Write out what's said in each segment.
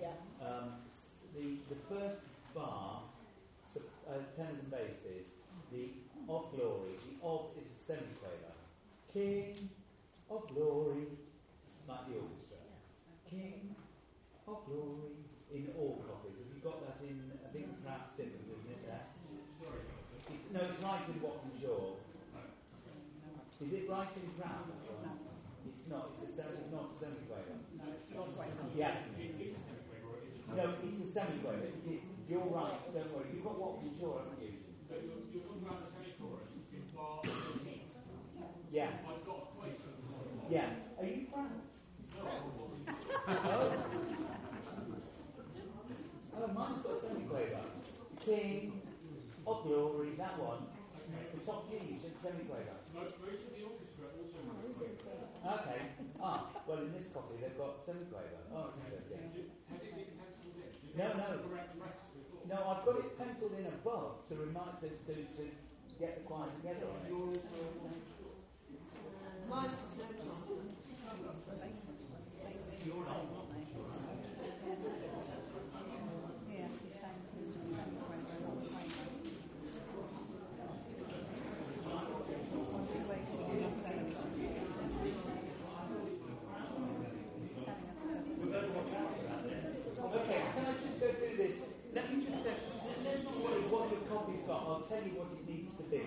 Yeah. Um, the, the first bar, uh, tenors and basses, the of glory, the of is a semiquaver. King of glory, like the orchestra. King of glory, in all copies. Have you got that in, I think perhaps different, isn't it? There? It's, no, it's right in Watkins Shaw. Is it right in Crown? It's not. It's a it's not a semiquaver. Yeah. No, it's a semiquaver. It is. You're right. Don't worry. You've got Watkins Shaw, haven't you? So you're, you're talking about the semi-chorus in bar 13. Yeah. I've got a quaver. Yeah. Are you Crown? No. Oh. Oh, mine's got semiquaver. King of glory. That one. The top G is a semiquaver. No, most of the orchestra also have a. Okay. Ah, well, in this copy they've got semiquaver. Oh, that's interesting. Did- Has it been penciled in? Did No, no. the correct rest before? No, I've got it penciled in above to remind to, to, to get the choir together on You're it. also. Mine's the same. You're not. Yeah, the same, it's just the same quaver, not the quaver. We better watch out for that then. Okay, can I just go through this? Let me just, uh, let's not worry what your copy's got. I'll tell you what it needs to be.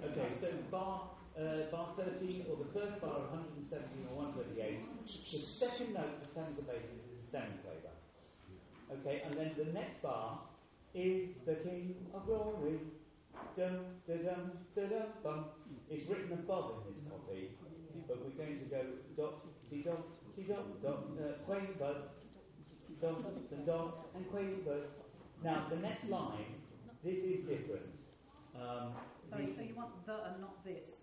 Okay, so bar, uh, bar 13, or the first bar of 117 or 138, the second note for tenor basis is a semiquaver. Okay, and then the next bar is the King of Glory. Dum, da, dum, da, dum, bum. It's written above in this copy, but we're going to go dot, ti, dot, ti, dot, dot, uh, quavers, dot, da, dot, and quavers. Now, the next line, this is different. Um, Sorry, the- so you want the and not this?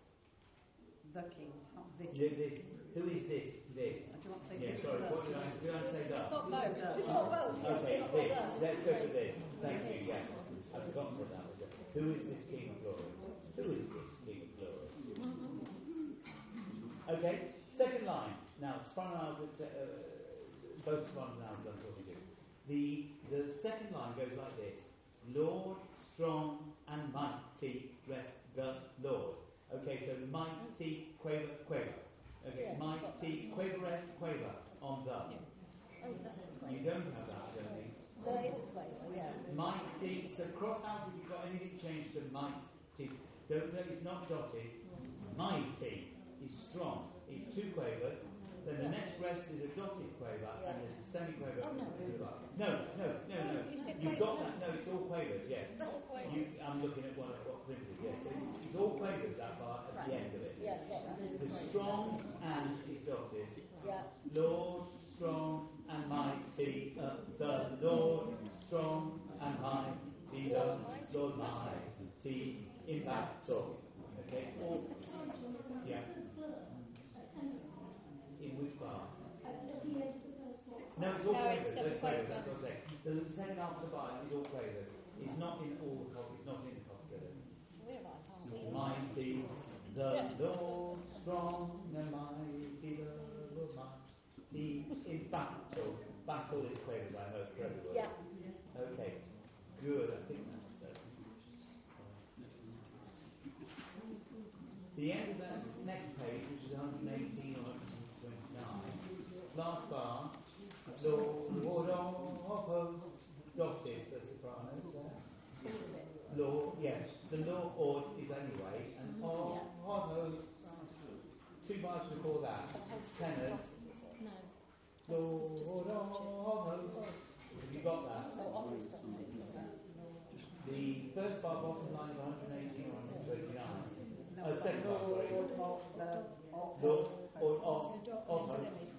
The king, not this. the- this, who is this? This. Do you want to say Yeah, this sorry, or what did I, did I say We've that? got both. We've got both. Okay, this this. that. Let's go for this. Thank you, yeah. I've forgotten what that was. Who is this King of Glory? Who is this King of Glory? Okay, second line. Now, Spanner's, uh, both Spanner's I'm talking to. The, the second line goes like this Lord, strong and mighty, rest the Lord. Okay, so mighty, quaver, quaver. Okay, Yeah, mighty, quaver, rest, quaver on the. Oh, that's a You don't have that, don't you? That is a quaver, yeah. Mighty, so cross out if you've got anything changed to mighty. Don't know it's not dotted. Mighty is strong. It's two quavers. Then the next rest is a dotted quaver and there's a semi-quaver. Oh, no. No, no, no, no. You said You've got that. No, it's all quavers, yes. It's all quavers. You, I'm looking at what I've got printed, yes. It's, it's all quavers, that bar at the end of it. Yeah. The strong and is dotted. Yeah. Lord, strong and mighty, uh, the Lord, strong and mighty, the Lord mighty. In battle. Okay, all, yeah. In which bar? No, it's all No, quavers, it's those seven quavers, that's quavers. what I'm saying. The second half of the bar is all quavers. It's not in all the copies, it's not in the copies. We're right. Mighty, the Lord strong and mighty, the Lord mighty in battle. Battle is quavers, I hope, for everybody. Yeah. Okay, good, I think that's that. The end of that next page, which is 118 or 129, last bar, Lord of hosts, dotted the sopranos there. Law, yes. The law odd is anyway, and or, or, two bars before that, tenors, No. Lord of hosts. Have you got that? Office does it. The first bar, bottom line of 118 or 139. Oh, second bar, sorry. Lord or of, of hosts.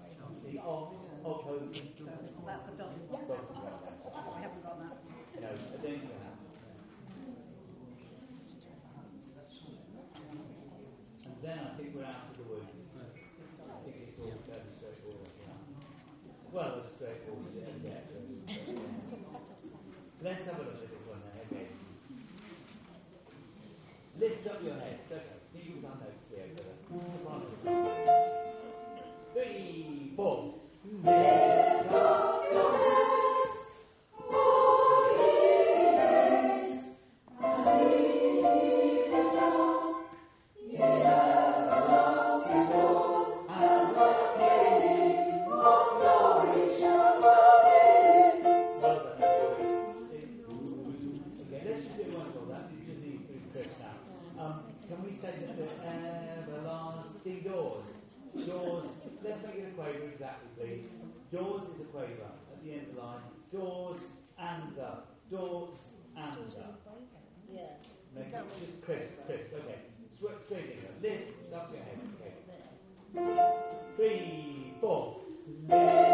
The of. That's a dot. We haven't got that. No, think that. And then I think we're out of the woods. I think it's all fairly straightforward. Well, as straightforward as it. Let's have a look at this one okay. Lift up your head. Okay, you. Soprano. Three, four. Lift up your heads. Let's make it a quaver exactly, please. Doors is a quaver at the end of the line. Doors and uh, the. Doors and uh, the. Yeah. Make it just Chris, Chris. Okay. Sw- straight in. Lift up your head. Okay. Three, four. Okay,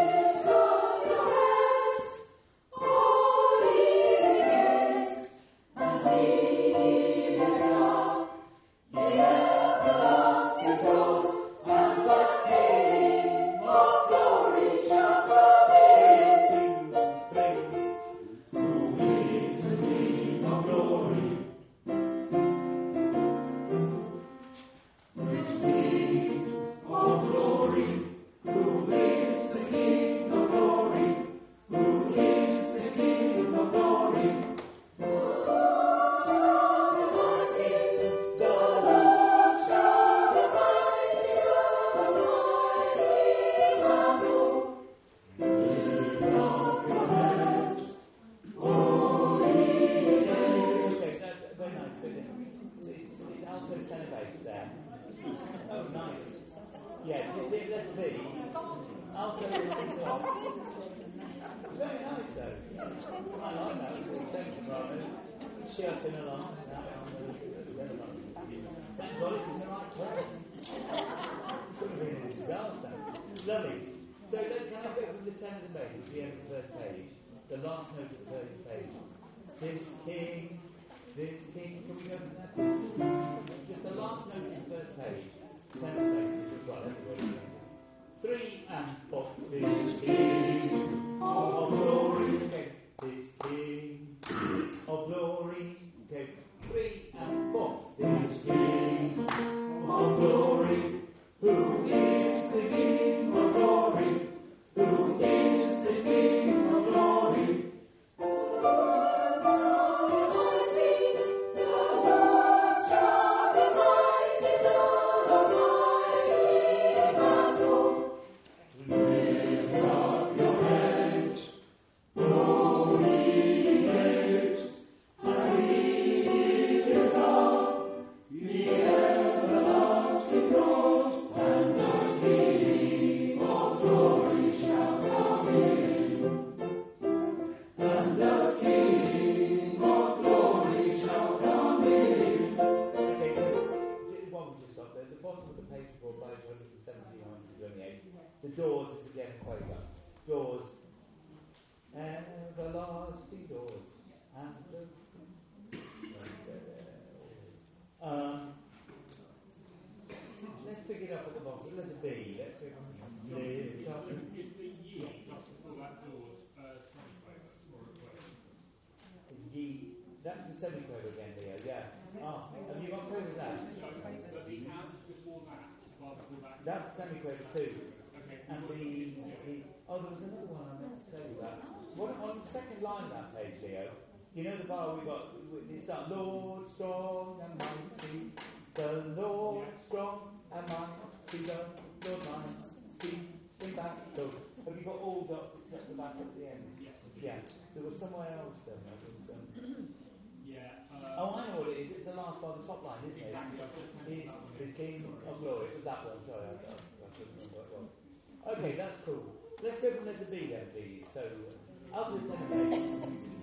oh, there was another one I meant to tell you about. What on the second line of that page, Leo? You know the bar we've got. It's that Lord strong and mighty, the Lord strong and mighty, the Lord mighty in battle. Have you got all dots except the back at the end? Yes. Yeah. There was somewhere else then. There was, um, Yeah. Uh, Oh, I know what it is. It's the last bar, the top line, isn't it? Exactly. Just Is, is King of Glory. It was that one. Sorry, I, I, I couldn't remember what it was. Okay, that's cool. Let's go from letter B then, please. So, alto tenor bass.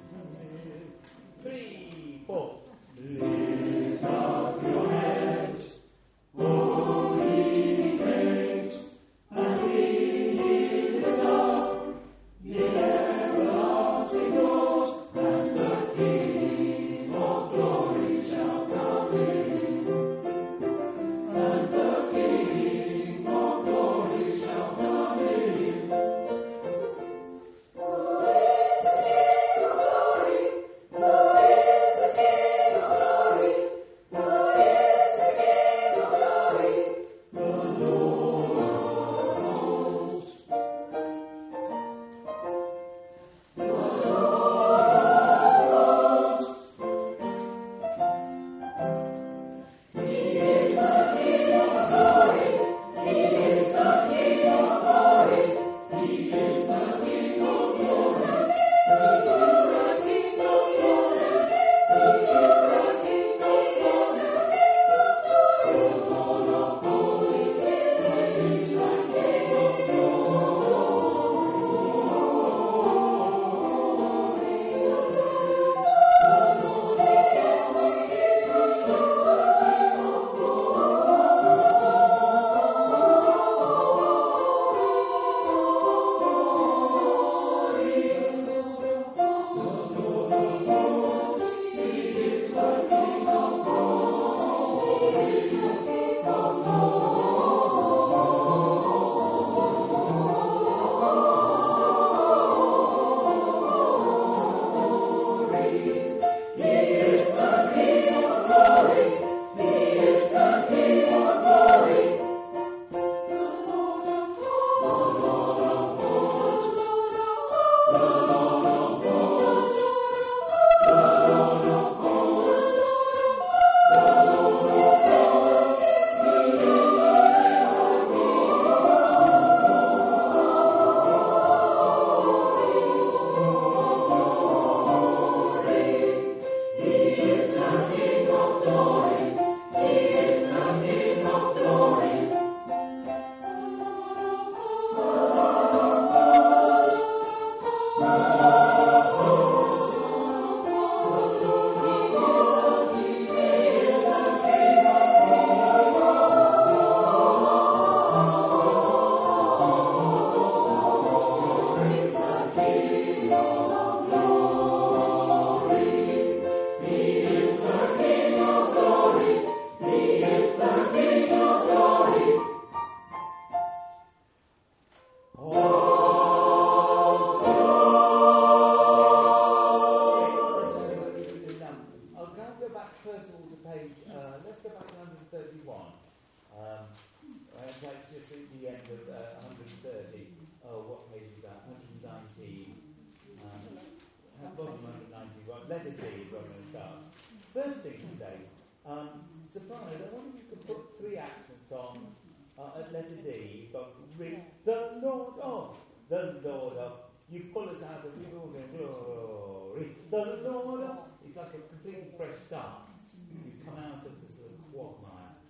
Of. It's like a completely fresh start. You come out of the sort of quagmire.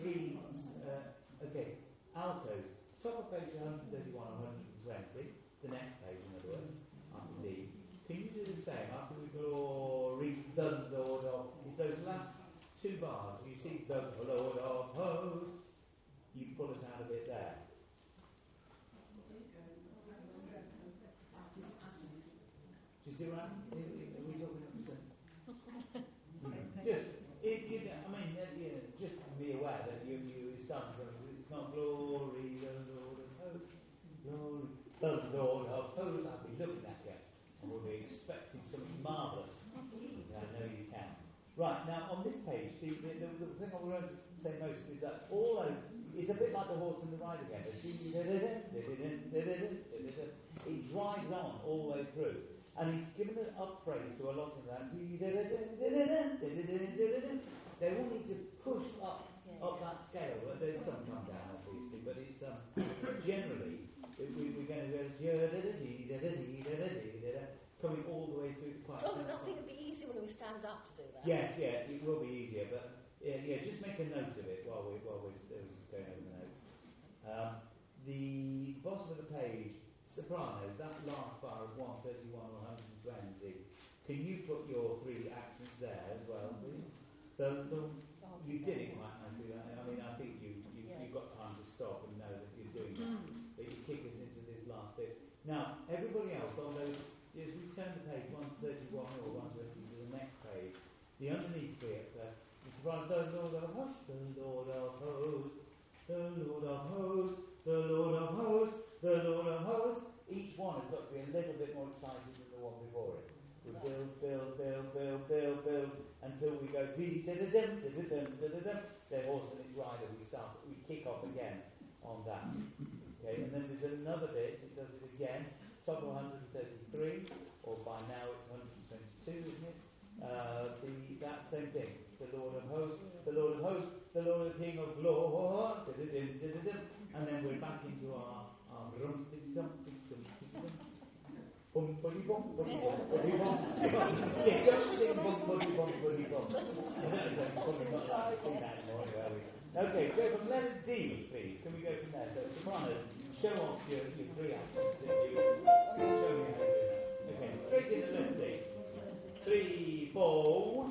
Three, uh, okay, altos. Top of page 131 120. The next page, in other words, after D. Can you do the same after the glory, the Lord of? It's those last two bars. You see the Lord of hosts. You pull us out of it there. Do you see what I'm, are we talking about the same? Just, it, you know, I mean, uh, you know, just be aware that you, you start from, it's not glory, the Lord of hosts, glory, the I'll be looking at you and we'll be expecting something marvellous. I know you can. Right, now on this page, the, the, the, the thing I want to say most is that all those, it's a bit like the horse and the rider again. It drives on all the way through. And he's given an up phrase to a lot of that. They all need to push up up that scale. There's some come down, obviously, but it's um, generally we, we're going to go coming all the way through the quite. Doesn't I think it'd be easier when we we stand up to do that? Yes, yeah, it will be easier, but yeah, yeah just make a note of it while we're, while we're still going over the notes. Um, the bottom of the page, sopranos, that last bar of 131 or 120, can you put your three accents there as well, please? The, the, you did it quite nicely. I mean, I think you, you, Yeah. you've got time to stop and know that you're doing that. But you kick us into this last bit. Now, everybody else, on those, as we turn the page 131 or 120 to the next page, the underneath bit, uh, it's about the Lord of hosts, the Lord of hosts, the Lord of hosts, the Lord of hosts, the Lord of hosts. Each one has got to be a little bit more excited than the one before it. We build, build, build, build, build, build, until we go dee da da dum da da dum da da dum. Horse and its rider, we start, we kick off again on that. Okay, and then there's another bit, it does it again, top of 133, or by now it's 122, isn't it? Uh, the, that same thing, the Lord of hosts, the Lord of hosts, the Lord of King of glory, and then we're back into our, our? Okay, go from letter D, please. Can we go from there? So, sopranos, show off your, your three accents. If you, show me how to do that. Okay, straight into letter D. Three, four.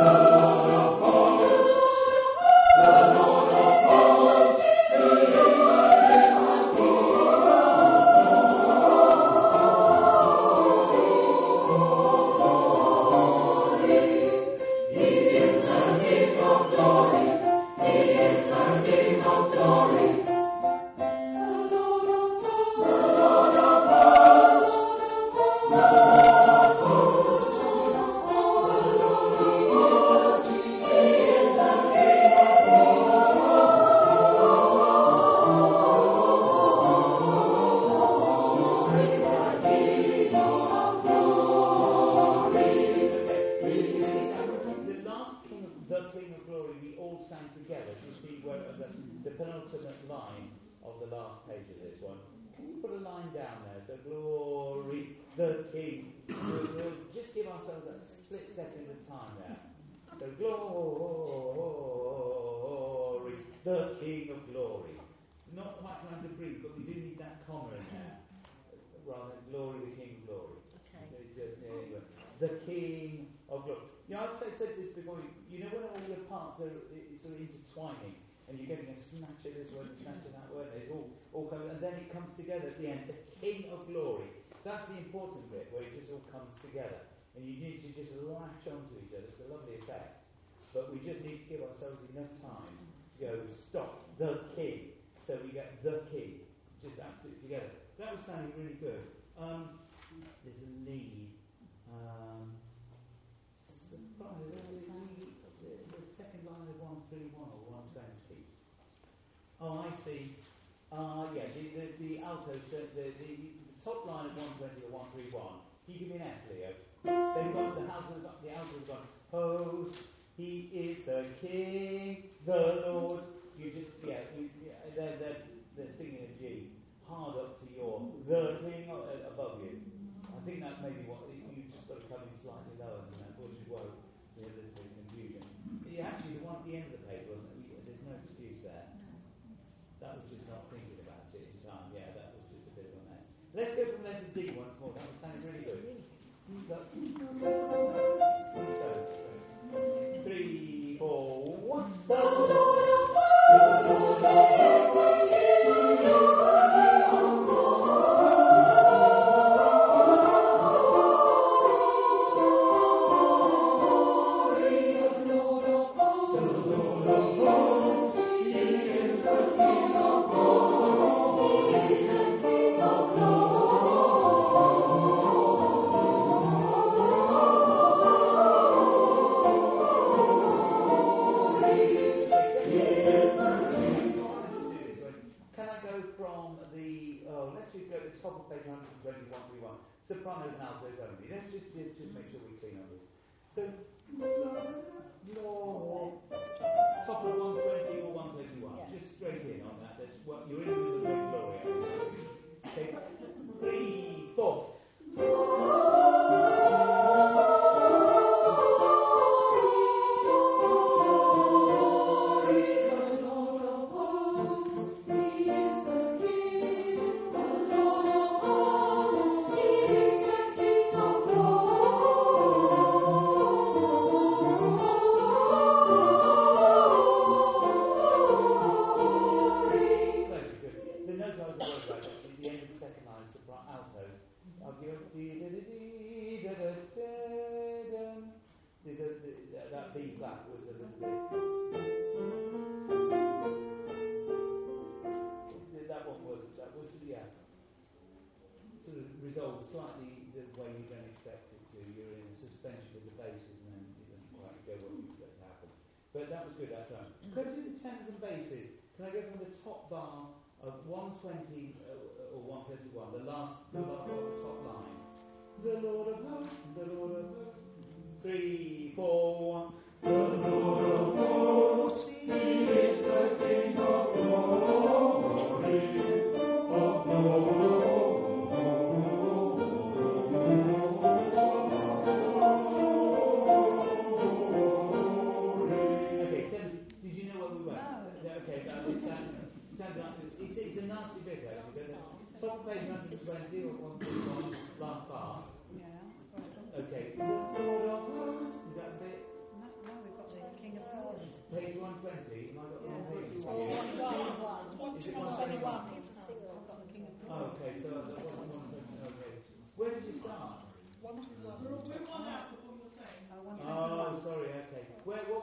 Okay, Oh, I see. Uh, yeah, the, the, the alto, the, the, the top line of 120 or 131. Can you give me an F, Leo? Then got the the alto has gone, host, he is the king, the Lord. You just, yeah, you, yeah they're, they're, they're singing a G, hard up to your, the king uh, above you. I think that may be what you just got to come in slightly lower than that, why there's a little bit confusion. Yeah, actually, the one at the end of the page wasn't it? We- There's no excuse there. That was just not thinking about it in time. Yeah, that was just a bit of a mess. Let's go from letter D once more. That was sounding really good. Three, four, one.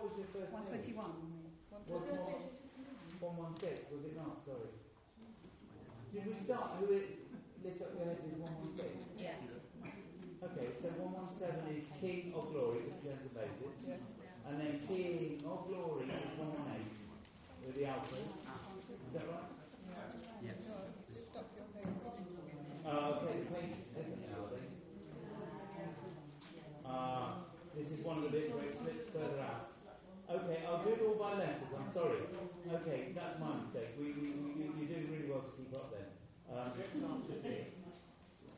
was your first name? 121. Was 116, was it not? Sorry. Did we start? Who lit up your heads is 116? Yes. Okay, so 117 is King of Glory, which is the basis. Yes. And then King of Glory is 118, with the alphabet. Is that right? Yes. Uh, okay, the page is different now, then. Uh, this is one of the bits where it slips further out. Okay, I'll do it all by letters, I'm sorry. Okay, that's my mistake. We, we, we, you're doing really well to keep up then. Um, six after D.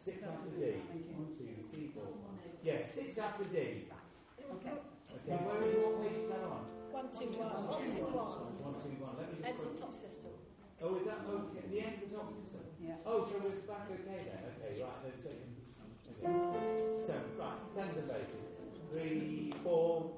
Six after D. One two three four. Yes, six after D. Okay. Okay, where are your pages now on? One, two, one. One, two, one. One, two, one. Let me just... That's the top system. Oh, is that oh, the end of the top system? Yeah. Oh, so it's back okay then? Okay, right, then take them. Okay. So, right, tens and bases. Three, four,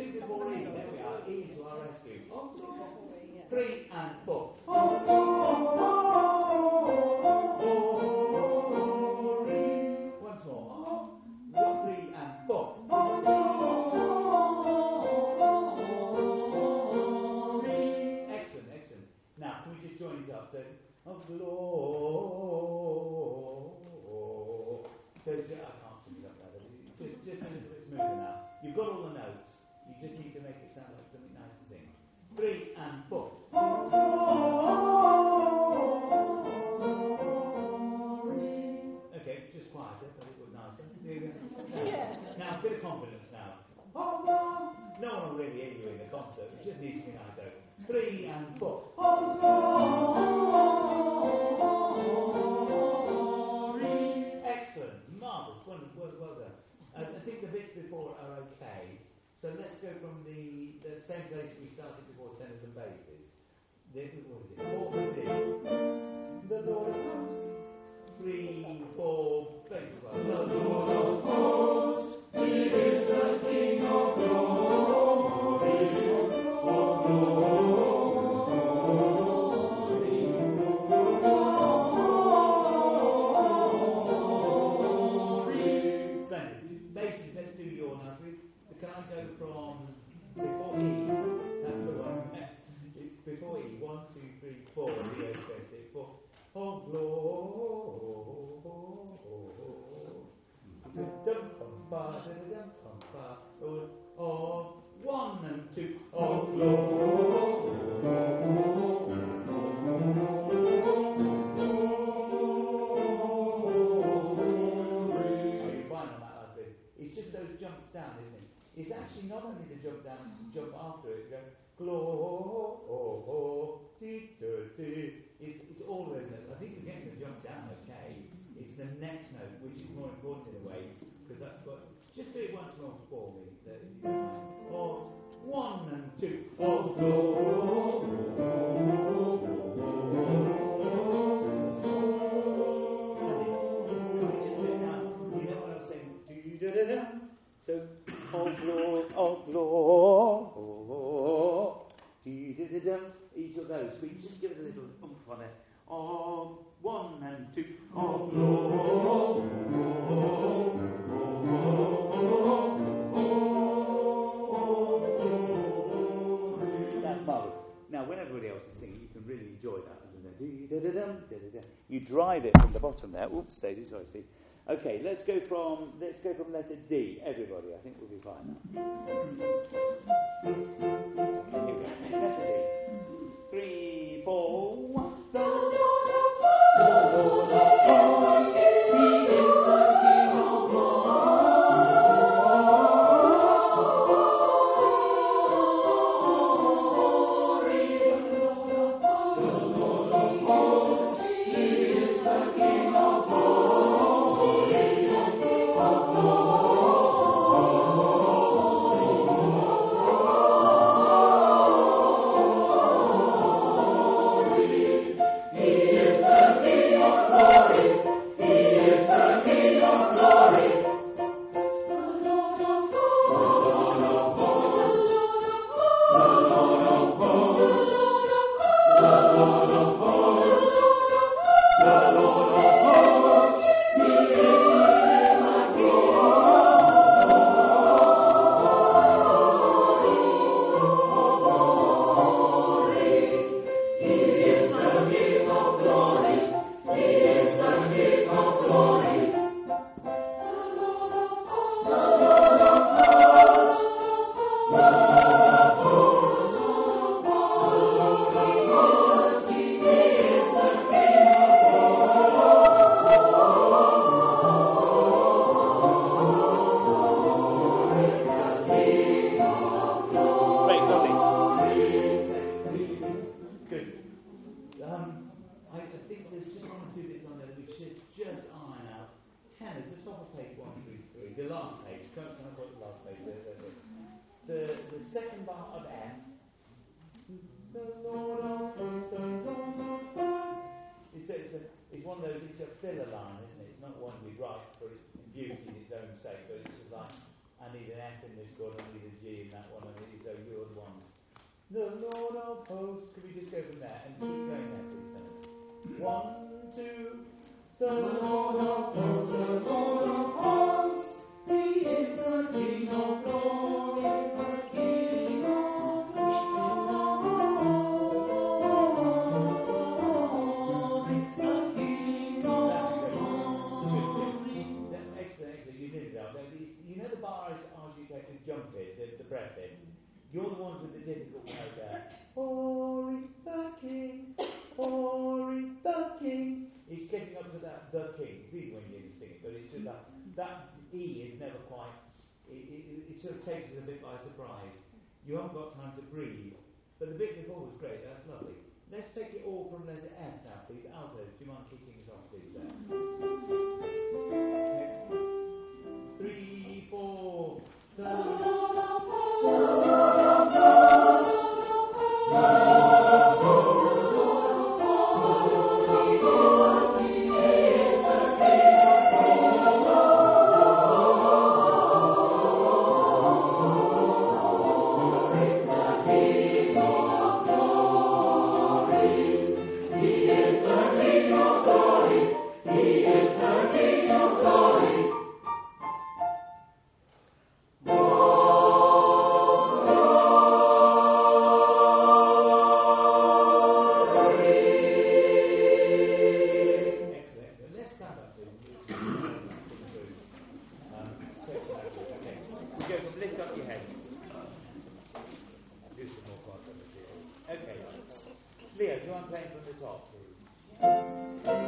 Two before we are. Is our rescue. Three and four. Daisy, sorry, Steve. Okay, let's go from let's go from letter D. Everybody, I think we'll be fine now. The Lord of hosts. Could we just go from there and keep going there, please, Dennis? One, two. The Lord of hosts, the Lord of hosts. He is the King of glory, the King of glory, the King of glory. Excellent, excellent. You did it, Al. You know the bars as you take to jump it, the, the breath in. You're the ones with the difficult Glory the King, glory the King. It's getting up to that the King. It's easy when you sing it, but it's just that that E is never quite. It, it, it sort of takes us a bit by surprise. You haven't got time to breathe. But the bit before was great. That's lovely. Let's take it all from letter F now, please. Altos, do you mind kicking us off, please? There. Three, four. The Excellent, Leo, do you want playing from the top, please?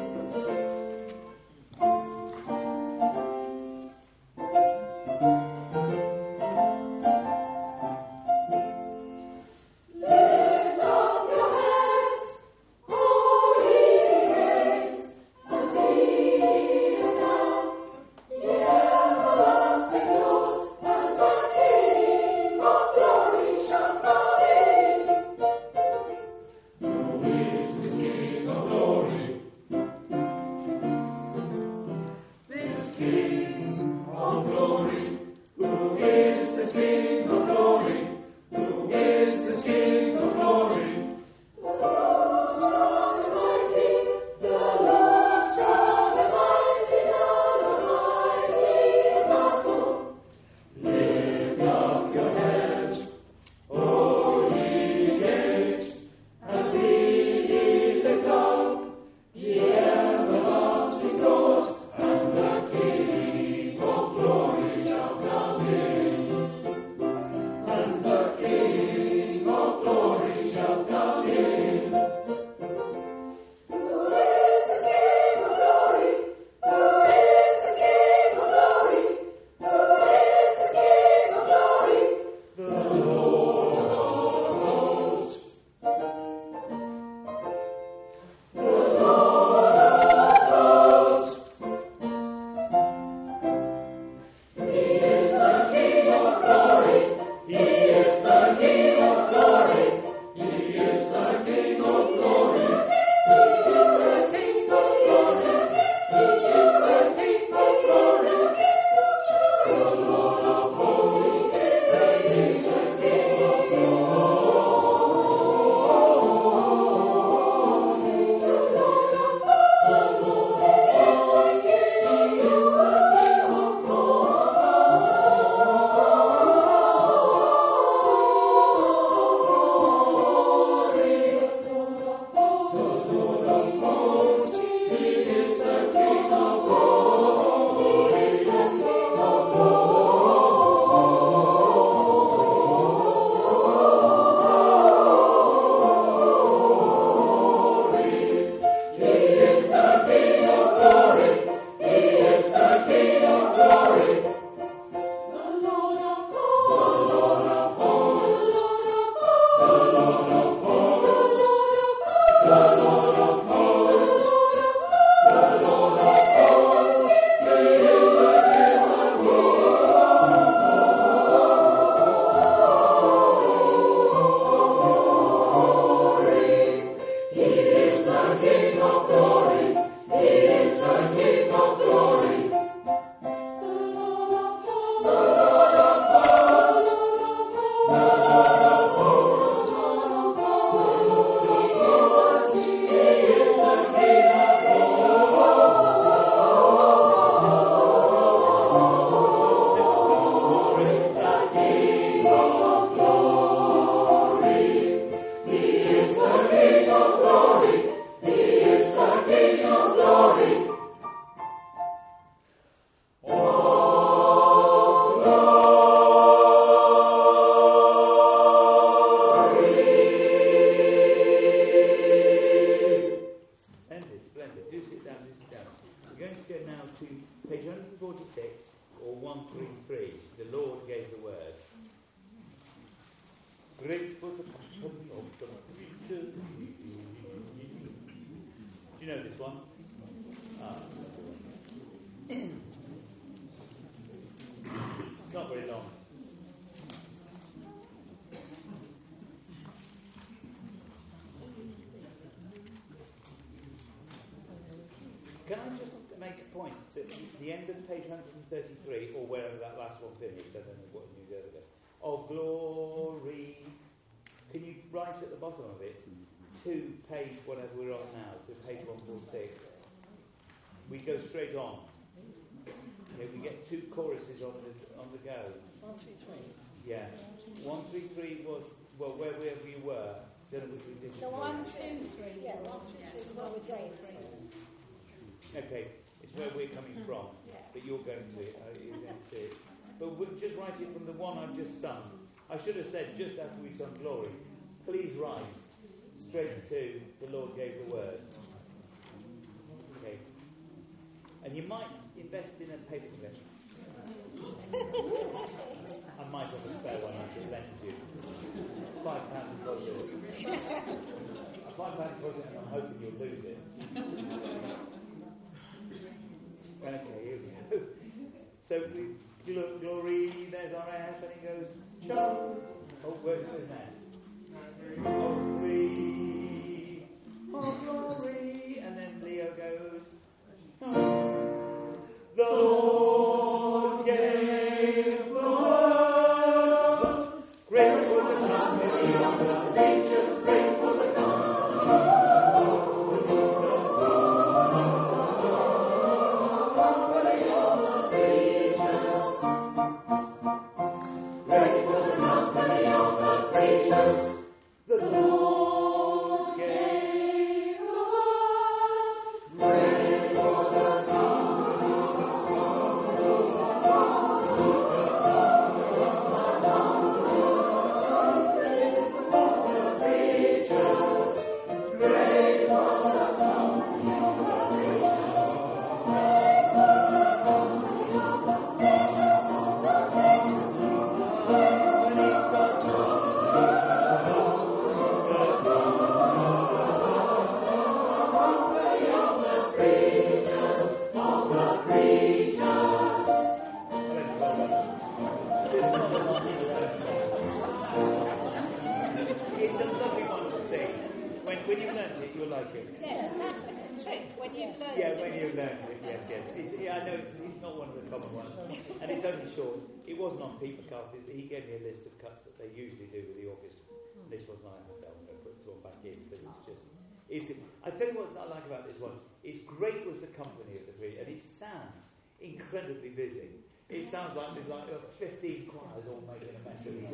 Page 146? We go straight on. Okay, we get two choruses on the, on the go. One, two, three. Yeah. 133 was, well, where, where we were. Don't know we did. So one, two, three. Yeah, one, two, three is where we're going to. Okay, it's where we're coming from, but you're going to it. uh, You're going to it. But we'll just write it from the one I've just sung. I should have said just after we sung Glory, please rise straight to the Lord gave the word. Okay. And you might invest in a paperclip. I might have a spare one I could lend you. Five pound deposit. Five pound deposit and I'm hoping you'll lose it. Okay, here we go. So we look, glory, there's our F, and it goes, chum. Oh, where's where's that? Oh, glory, oh, glory, I it's, it's not one of the common ones. And it's only short. It wasn't on Peter Cast. He gave me a list of cuts that they usually do with the orchestra. This was not myself. I'm going to put this one back in, but it's just. It's, I tell you what I like about this one. It's great was the company of the three, and it sounds incredibly busy. It sounds like there's like uh, 15 choirs all making a mess of it.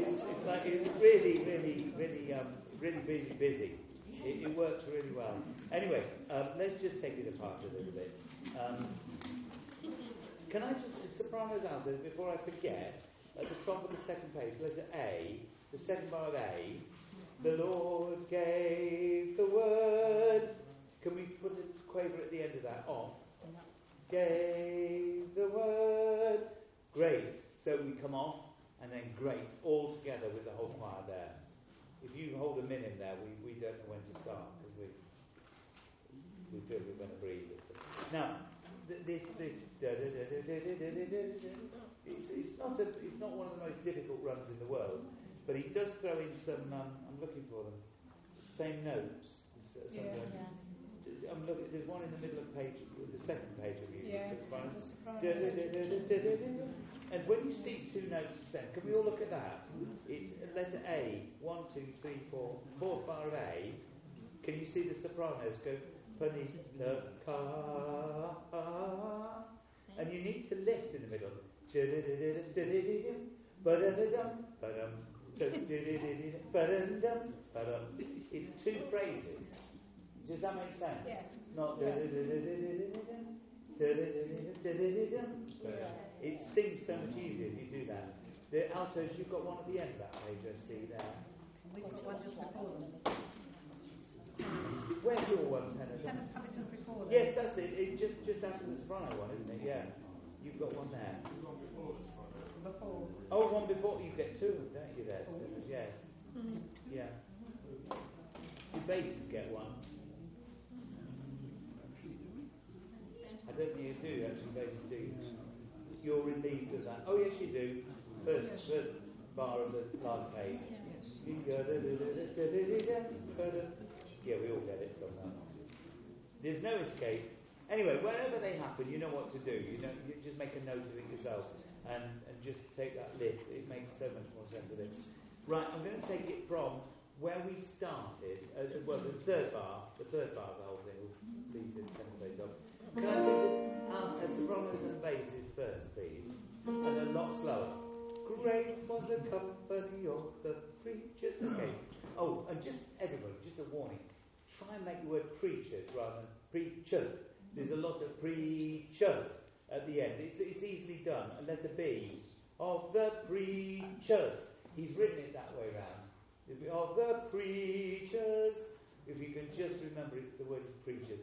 it's, it's like it's really, really, really, um, really busy. busy. It, it works really well. Anyway, um, let's just take it apart a little bit. Um, can I just sopranos alto before I forget? At the top of the second page, letter A, the second bar of A. The Lord gave the word. Can we put a quaver at the end of that? On. Gave the word. Great. So we come off and then great all together with the whole choir there if you hold a minute there, we, we don't know when to start because we we feel we're going to breathe. Now, this this it's, it's not a, it's not one of the most difficult runs in the world, but he does throw in some. Um, I'm looking for them. Same notes. Yeah, yeah. I'm looking. There's one in the middle of page, the second page of you. Yeah. And when you see two notes the can we all look at that? It's letter A, one, two, three, four, bar of A. Can you see the sopranos go and you need to lift in the middle. It's two phrases. Does that make sense? Yes. Not Yeah. It seems so much easier if you do that. The altos, you've got one at the end of that page, I see there. We've got one just before them. Where's your one, tenor? Tenors it just before them. Yes, that's it. it. Just just after the soprano one, isn't it? Yeah. You've got one there. Before the soprano. Before. Oh, one before. You get two, don't you? There? Yes. Mm-hmm. Yeah. The basses get one. I don't think you do actually. Basses do. You're relieved of that. Oh yes, you do. First, first bar of the last page. Yeah, we all get it somehow. There's no escape. Anyway, wherever they happen, you know what to do. You know, you just make a note of it yourself and, and just take that lift. It makes so much more sense of it. Right, I'm going to take it from where we started. Uh, well, the third bar, the third bar of the whole thing. We'll leave the tenor bass off. Can I do the um, and basses first, please? And a lot slower. Great for the company of the preachers. Okay. Oh, and just everybody, just a warning. Try and make the word preachers rather than preachers. There's a lot of preachers at the end. It's, it's easily done. A letter B of the preachers. He's written it that way round. Of the preachers. If you can just remember, it's the word is preachers.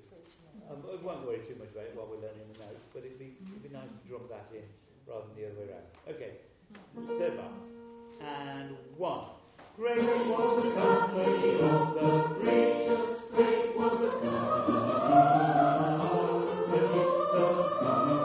Um, I won't worry too much about it while we're learning the notes, but it'd be, it'd be nice to drum that in rather than the other way around. Okay, third bar. And one. Great was the company of the preachers, great was the Very good. Uh,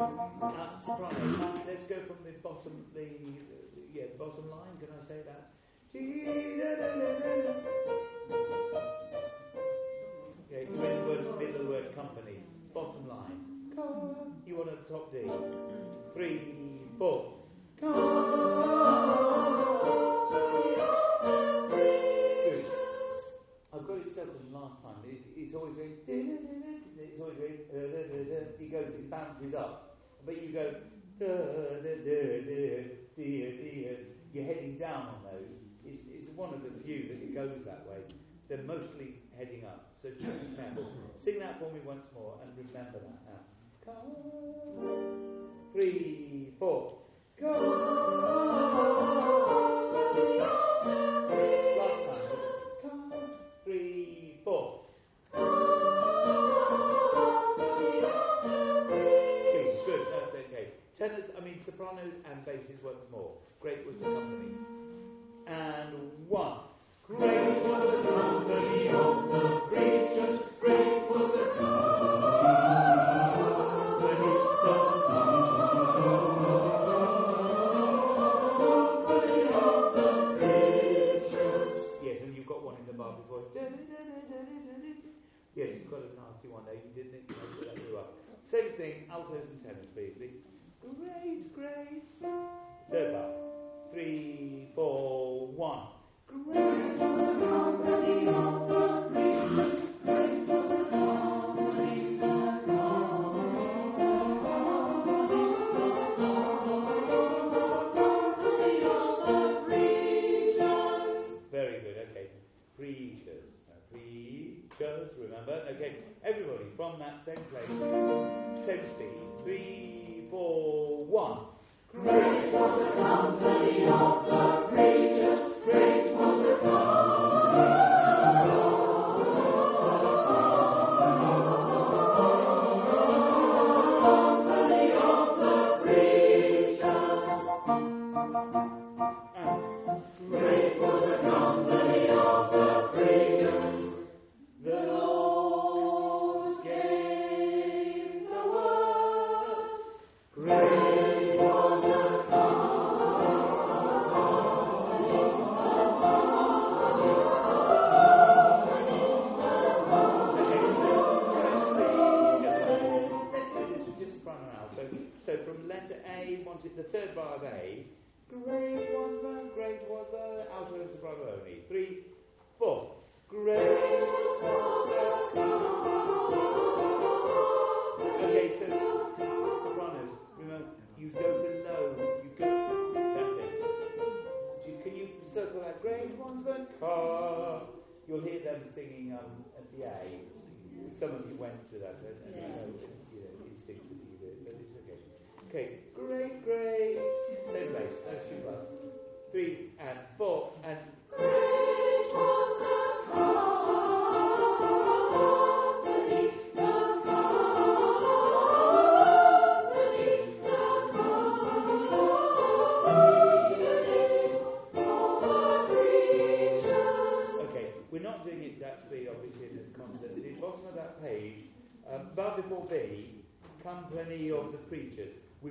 soprano. Now, let's go from the bottom, the, the yeah, bottom line. Can I say that? Okay, you the word, middle word company. Bottom line. You want a top D. Three, four. Good. I've got it settled last time. It, it's always going. It's always going. It goes. It bounces up, but you go. You're heading down on those. It's, it's one of the few that it goes that way. They're mostly heading up. So just be careful. Sing that for me once more and remember that now. Three, four. Last sopranos and basses once more. Great was the company. And one. Great was the company of the preachers, great was the Yes, and you've got one in the a nasty one there. You didn't you know, that you up. Same thing, altos and tenors, please. Great, great. Third bar. Three, four, one. Great was the company of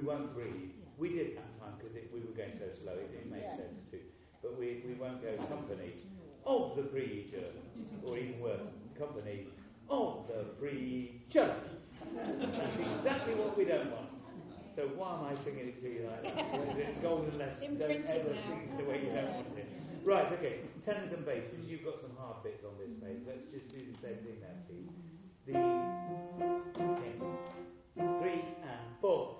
won't breathe. We did that time because if we were going so slow, it didn't make Yeah. sense to. But we, we won't go company of the preacher, or even worse, company of the preachers. That's exactly what we don't want. So why am I singing it to you like that? Golden lesson. Don't ever now. sing it the way you don't want it. Right, okay. Tenors and basses. You've got some hard bits on this page. Let's just do the same thing now, please. The okay. three and four.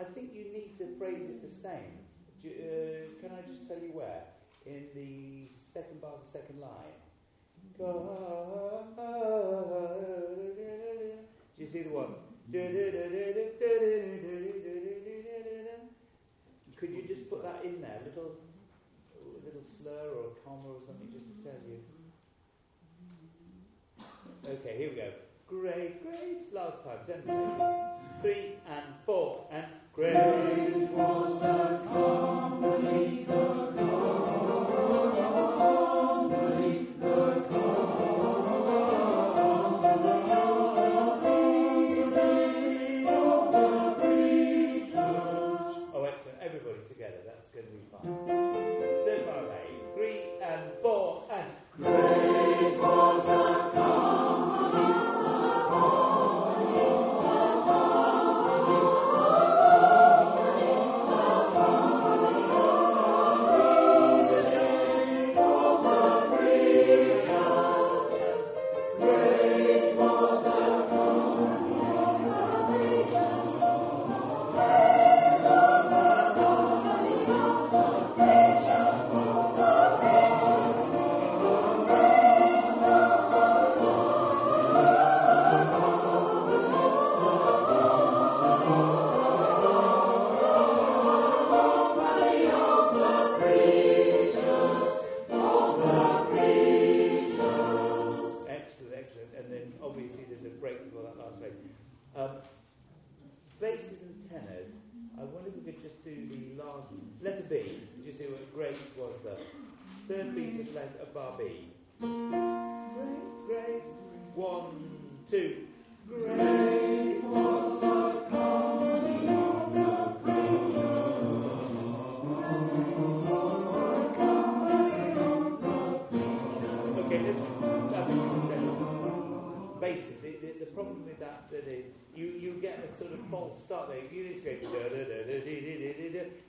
I think you need to phrase it the same. Do, uh, can I just tell you where? In the second bar the second line. Do you see the one? Could you just put that in there, a little, a little slur or a comma or something, just to tell you? Okay, here we go. Great, great. Last time. Three and four and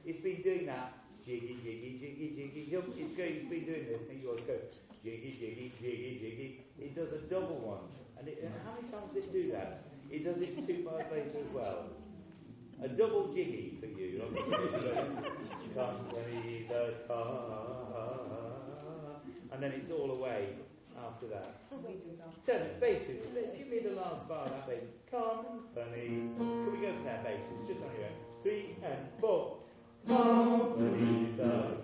It's been doing that. Jiggy, jiggy, jiggy, jiggy. It's going. It's been doing this, and you always go jiggy, jiggy, jiggy, jiggy. It does a double one, and, it, and how many times does it do that? It does it two bars later as well. A double jiggy for you. Company the car. And then it's all away after that. Turn it, basses. Let's give me the last bar of that bass. Company. Can we go for that basses? Just on your own. Three and four. Company the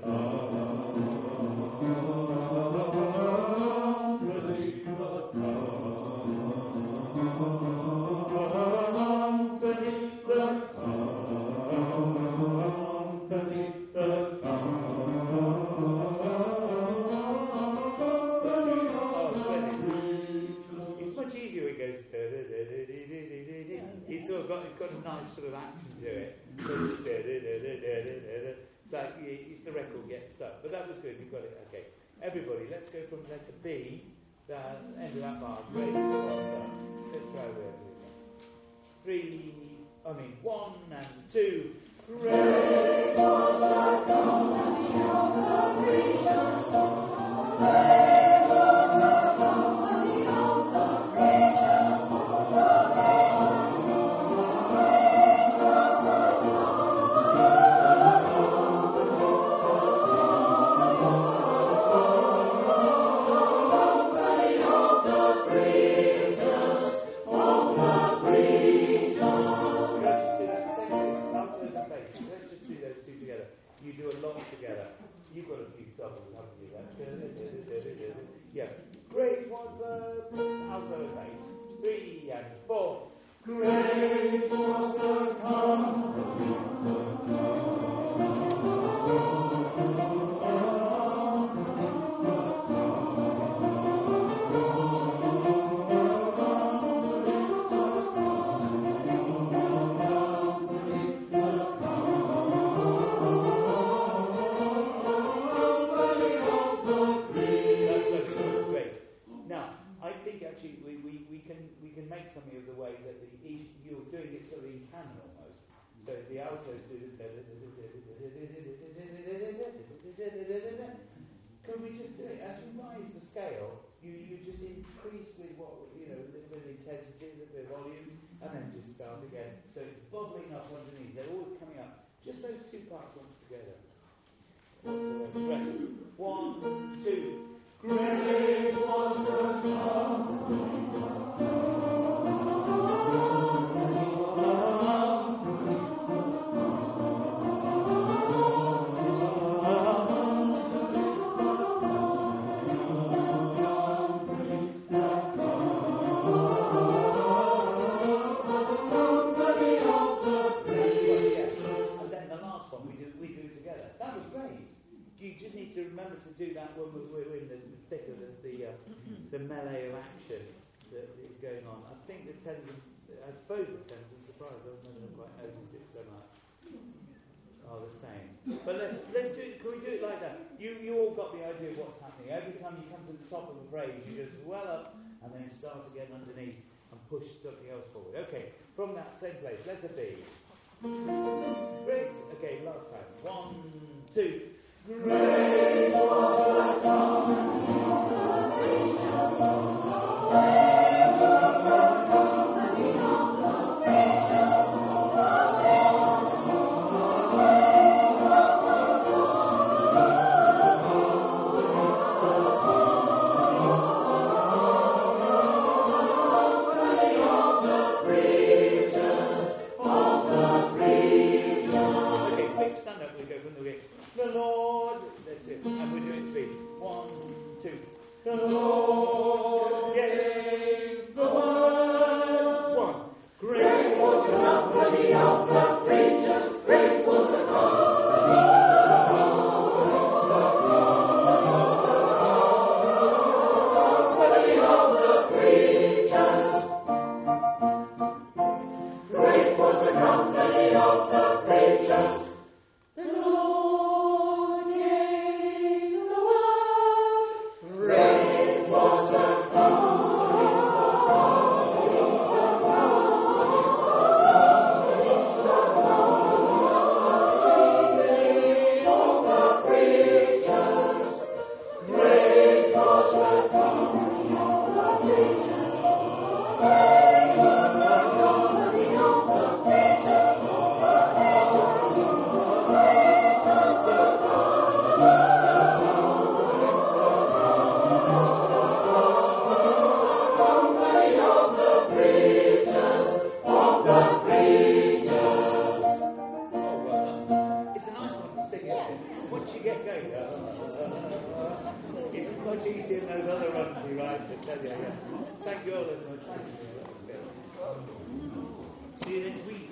Company nice sort of action to it. So it's eh, eh, eh, it's like it's the record gets stuck. But that was good. We got it. Okay. Everybody, let's go from letter B, the end of that bar. Great. Let's try with Three, I mean, one and two. Great was the company of the gracious. Great was the company do a lot together. You've got a few doubles, haven't you? That- uh, uh, uh, Yeah. Great was the alto bass. Three and four. Great was the company. Canon almost. So the altos do. Could we just do it as you rise the scale? You you just increase with what you know a little bit of intensity, a little bit of volume, and then just start again. So it's bubbling up underneath. They're all coming up. Just those two parts once together. One, two. Great was the do that when we're, we're in the, the thick of the the, uh, the melee of action that is going on. I think the tens and I suppose the tens and surprise. I've never quite noticed it so much. Are the same. But let, let's do it. Can we do it like that? You you all got the idea of what's happening. Every time you come to the top of a phrase, you just well up and then start again underneath and push something else forward. Okay, from that same place. Letter B. Great. Okay, last time. One, two. Great was the much easier than those other ones I tell you. Yeah. Thank you all as much. See you next week.